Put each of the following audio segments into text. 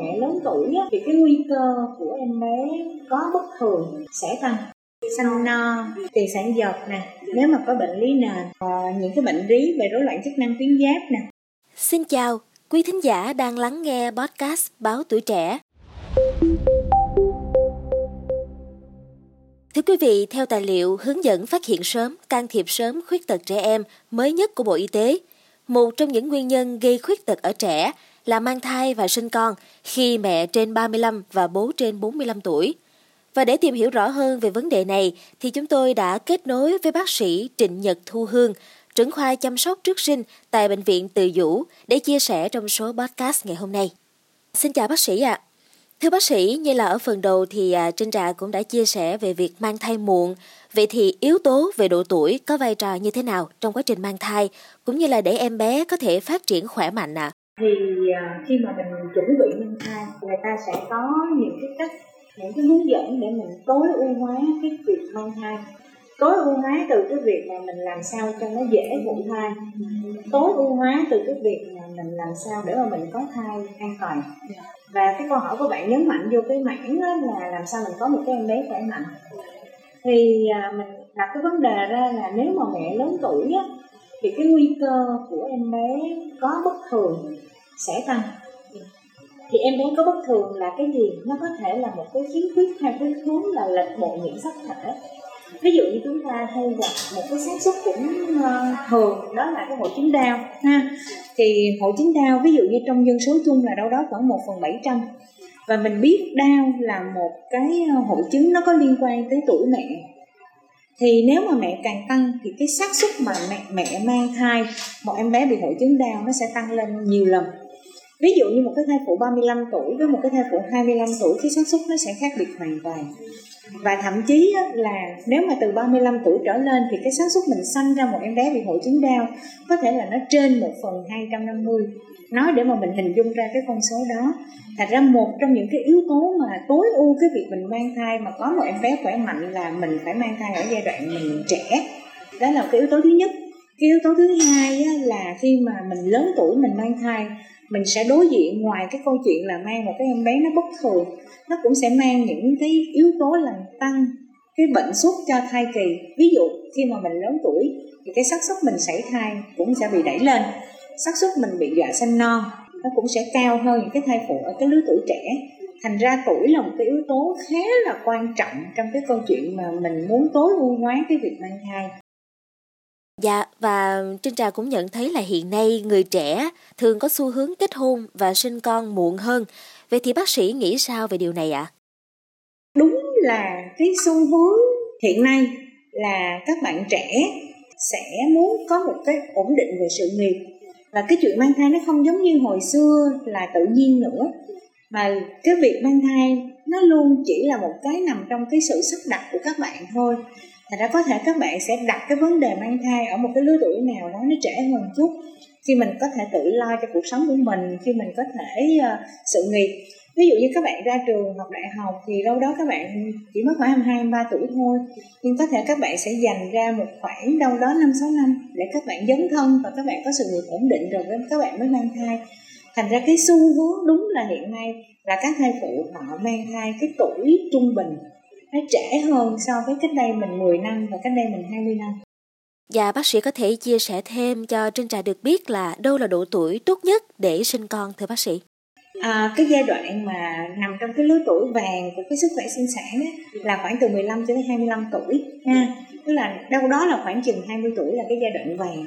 mẹ lớn tuổi á, thì cái nguy cơ của em bé có bất thường sẽ tăng. Xanh no tiền sản giật nè nếu mà có bệnh lý nền ờ, những cái bệnh lý về rối loạn chức năng tuyến giáp nè. Xin chào, quý thính giả đang lắng nghe podcast Báo Tuổi Trẻ. Thưa quý vị, theo tài liệu hướng dẫn phát hiện sớm, can thiệp sớm khuyết tật trẻ em mới nhất của Bộ Y tế, một trong những nguyên nhân gây khuyết tật ở trẻ là mang thai và sinh con khi mẹ trên 35 và bố trên 45 tuổi. Và để tìm hiểu rõ hơn về vấn đề này thì chúng tôi đã kết nối với bác sĩ Trịnh Nhật Thu Hương, trưởng khoa chăm sóc trước sinh tại Bệnh viện Từ Dũ để chia sẻ trong số podcast ngày hôm nay. Xin chào bác sĩ ạ. À. Thưa bác sĩ, như là ở phần đầu thì à, Trinh Trà cũng đã chia sẻ về việc mang thai muộn. Vậy thì yếu tố về độ tuổi có vai trò như thế nào trong quá trình mang thai, cũng như là để em bé có thể phát triển khỏe mạnh ạ? À? Thì à, khi mà mình chuẩn bị mang thai, người ta sẽ có những cái cách, những cái hướng dẫn để mình tối ưu hóa cái việc mang thai. Tối ưu hóa từ cái việc mà mình làm sao cho nó dễ thụ thai. Tối ưu hóa từ cái việc mà mình làm sao để mà mình có thai an toàn. Và cái câu hỏi của bạn nhấn mạnh vô cái mảng là làm sao mình có một cái em bé khỏe mạnh. Thì à, mình đặt cái vấn đề ra là nếu mà mẹ lớn tuổi á, thì cái nguy cơ của em bé có bất thường sẽ tăng. Thì em bé có bất thường là cái gì? Nó có thể là một cái khiếm khuyết hay cái hướng là lệch bộ nhiễm sắc thể. Ví dụ như chúng ta hay gặp một cái xác suất cũng ờ, thường, đó là cái hội chứng đau, ha. Thì hội chứng đau, ví dụ như trong dân số chung là đâu đó khoảng một phần bảy trăm. Và mình biết đau là một cái ờ, hội chứng nó có liên quan tới tuổi mẹ thì nếu mà mẹ càng tăng thì cái xác suất mà mẹ mẹ mang thai, một em bé bị hội chứng đau nó sẽ tăng lên nhiều lần ví dụ như một cái thai phụ 35 tuổi với một cái thai phụ 25 tuổi, cái xác suất nó sẽ khác biệt hoàn toàn. Và thậm chí là nếu mà từ 35 tuổi trở lên thì cái xác suất mình sanh ra một em bé bị hội chứng đau, có thể là nó trên 1 phần 250 nói để mà mình hình dung ra cái con số đó. Thật ra một trong những cái yếu tố mà tối ưu cái việc mình mang thai mà có một em bé khỏe mạnh là mình phải mang thai ở giai đoạn mình trẻ. Đó là cái yếu tố thứ nhất cái yếu tố thứ hai là khi mà mình lớn tuổi, mình mang thai, mình sẽ đối diện ngoài cái câu chuyện là mang một cái em bé nó bất thường. Nó cũng sẽ mang những cái yếu tố làm tăng cái bệnh suốt cho thai kỳ. Ví dụ, khi mà mình lớn tuổi thì cái xác suất mình sảy thai cũng sẽ bị đẩy lên. Xác suất mình bị dọa sinh non nó cũng sẽ cao hơn những cái thai phụ ở cái lứa tuổi trẻ. Thành ra tuổi là một cái yếu tố khá là quan trọng trong cái câu chuyện mà mình muốn tối ưu hóa cái việc mang thai. Dạ, và Trinh Trà cũng nhận thấy là hiện nay người trẻ thường có xu hướng kết hôn và sinh con muộn hơn. Vậy thì bác sĩ nghĩ sao về điều này ạ? À? Đúng là cái xu hướng hiện nay là các bạn trẻ sẽ muốn có một cái ổn định về sự nghiệp và cái chuyện mang thai nó không giống như hồi xưa là tự nhiên nữa mà cái việc mang thai nó luôn chỉ là một cái nằm trong cái sự sắp đặt của các bạn thôi thành ra có thể các bạn sẽ đặt cái vấn đề mang thai ở một cái lứa tuổi nào đó nó trẻ hơn chút khi mình có thể tự lo cho cuộc sống của mình khi mình có thể uh, sự nghiệp. Ví dụ như các bạn ra trường học đại học thì đâu đó các bạn chỉ mất khoảng 22 23 tuổi thôi nhưng có thể các bạn sẽ dành ra một khoảng đâu đó năm sáu năm để các bạn dấn thân và các bạn có sự nghiệp ổn định rồi các bạn mới mang thai. Thành ra cái xu hướng đúng là hiện nay là các thai phụ họ mang thai cái tuổi trung bình nó trẻ hơn so với cách đây mình 10 năm và cách đây mình 20 năm. Dạ bác sĩ có thể chia sẻ thêm cho Trinh Trà được biết là đâu là độ tuổi tốt nhất để sinh con thưa bác sĩ? À, cái giai đoạn mà nằm trong cái lứa tuổi vàng của cái sức khỏe sinh sản ấy, là khoảng từ 15 cho đến 25 tuổi ha. Tức là đâu đó là khoảng chừng 20 tuổi là cái giai đoạn vàng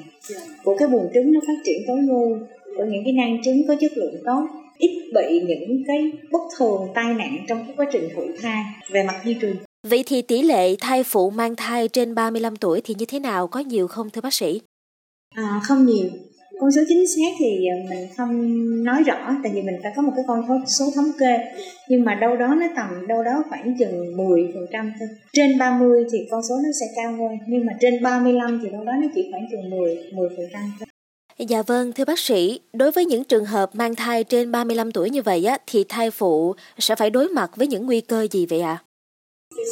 của cái buồng trứng nó phát triển tối ưu của những cái nang trứng có chất lượng tốt ít bị những cái bất thường tai nạn trong cái quá trình thụ thai về mặt di truyền. Vậy thì tỷ lệ thai phụ mang thai trên 35 tuổi thì như thế nào? Có nhiều không thưa bác sĩ? À, không nhiều. Con số chính xác thì à, mình không nói rõ tại vì mình phải có một cái con số thống kê nhưng mà đâu đó nó tầm đâu đó khoảng chừng 10% thôi. Trên 30 thì con số nó sẽ cao hơn nhưng mà trên 35 thì đâu đó nó chỉ khoảng chừng 10 10% thôi. Dạ vâng, thưa bác sĩ, đối với những trường hợp mang thai trên 35 tuổi như vậy á, thì thai phụ sẽ phải đối mặt với những nguy cơ gì vậy ạ? À?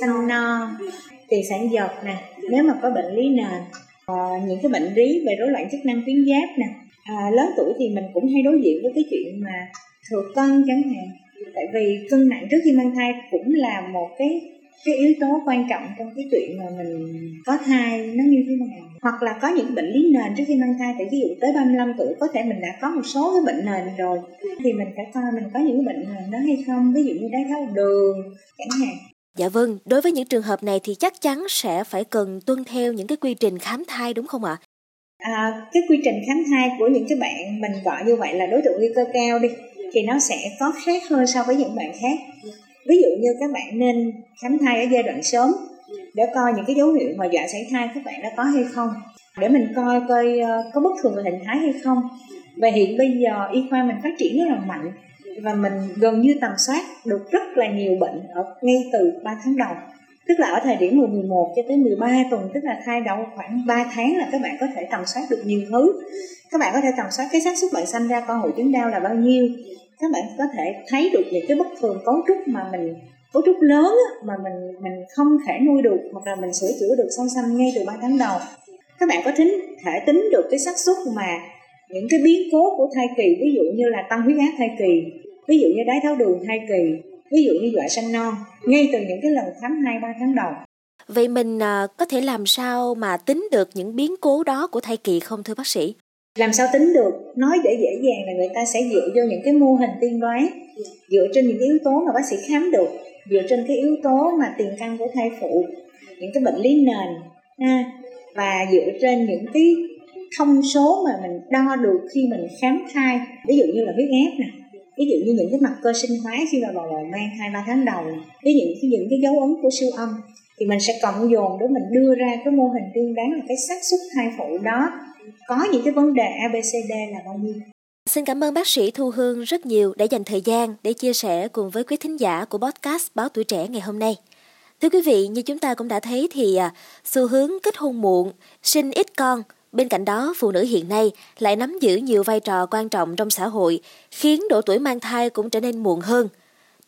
Xanh non, tiền sản giật nè, nếu mà có bệnh lý nền, à, những cái bệnh lý về rối loạn chức năng tuyến giáp nè, à, lớn tuổi thì mình cũng hay đối diện với cái chuyện mà thừa cân chẳng hạn tại vì cân nặng trước khi mang thai cũng là một cái cái yếu tố quan trọng trong cái chuyện mà mình có thai nó như thế nào? Hoặc là có những bệnh lý nền trước khi mang thai thì ví dụ tới 35 tuổi có thể mình đã có một số cái bệnh nền rồi thì mình phải coi mình có những bệnh nền đó hay không ví dụ như đái tháo đường chẳng hạn. Dạ vâng, đối với những trường hợp này thì chắc chắn sẽ phải cần tuân theo những cái quy trình khám thai đúng không ạ? À, cái quy trình khám thai của những cái bạn mình gọi như vậy là đối tượng nguy cơ cao đi thì nó sẽ có khác hơn so với những bạn khác ví dụ như các bạn nên khám thai ở giai đoạn sớm để coi những cái dấu hiệu mà dạ sảy thai các bạn đã có hay không. Để mình coi coi ờ, có bất thường về hình thái hay không. Và hiện bây giờ y khoa mình phát triển rất là mạnh và mình gần như tầm soát được rất là nhiều bệnh ở ngay từ 3 tháng đầu. Tức là ở thời điểm 11 cho tới 13 tuần, tức là thai đầu khoảng 3 tháng là các bạn có thể tầm soát được nhiều thứ. Các bạn có thể tầm soát cái xác suất bạn sanh ra con hội chứng đau là bao nhiêu các bạn có thể thấy được những cái bất thường cấu trúc mà mình, cấu trúc lớn mà mình mình không thể nuôi được hoặc là mình sửa chữa được song song ngay từ 3 tháng đầu các bạn có tính, thể tính được cái xác suất mà những cái biến cố của thai kỳ, ví dụ như là tăng huyết áp thai kỳ, ví dụ như đái tháo đường thai kỳ, ví dụ như dọa sanh non, ngay từ những cái lần khám hai, ba tháng đầu Vậy mình à, có thể làm sao mà tính được những biến cố đó của thai kỳ không, thưa bác sĩ? Làm sao tính được? Nói để dễ dàng là người ta sẽ dựa vô những cái mô hình tiên đoán. Dựa trên những cái yếu tố mà bác sĩ khám được. Dựa trên cái yếu tố mà tiền căn của thai phụ những cái bệnh lý nền ha, và dựa trên những cái thông số mà mình đo được khi mình khám thai. Ví dụ như là huyết áp nè. Ví dụ như những cái mặt cơ sinh hóa khi mà bà bầu mang thai ba tháng đầu ví dụ như những cái dấu ấn của siêu âm thì mình sẽ cộng dồn để mình đưa ra cái mô hình tiên đoán là cái xác suất thai phụ đó có những cái vấn đề ABCD là bao nhiêu Xin cảm ơn bác sĩ Thu Hương rất nhiều đã dành thời gian để chia sẻ cùng với quý thính giả của podcast Báo Tuổi Trẻ ngày hôm nay. Thưa quý vị, như chúng ta cũng đã thấy thì à, xu hướng kết hôn muộn, sinh ít con, bên cạnh đó phụ nữ hiện nay lại nắm giữ nhiều vai trò quan trọng trong xã hội, khiến độ tuổi mang thai cũng trở nên muộn hơn.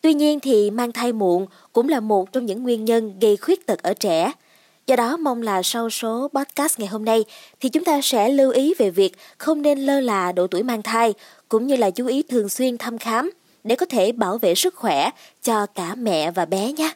Tuy nhiên thì mang thai muộn cũng là một trong những nguyên nhân gây khuyết tật ở trẻ – Do đó, mong là sau số podcast ngày hôm nay thì chúng ta sẽ lưu ý về việc không nên lơ là độ tuổi mang thai, cũng như là chú ý thường xuyên thăm khám để có thể bảo vệ sức khỏe cho cả mẹ và bé nhé.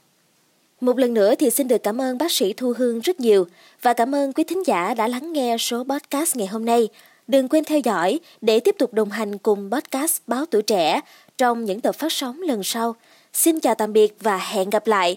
Một lần nữa thì xin được cảm ơn bác sĩ Thu Hương rất nhiều và cảm ơn quý thính giả đã lắng nghe số podcast ngày hôm nay. Đừng quên theo dõi để tiếp tục đồng hành cùng podcast Báo Tuổi Trẻ trong những tập phát sóng lần sau. Xin chào tạm biệt và hẹn gặp lại.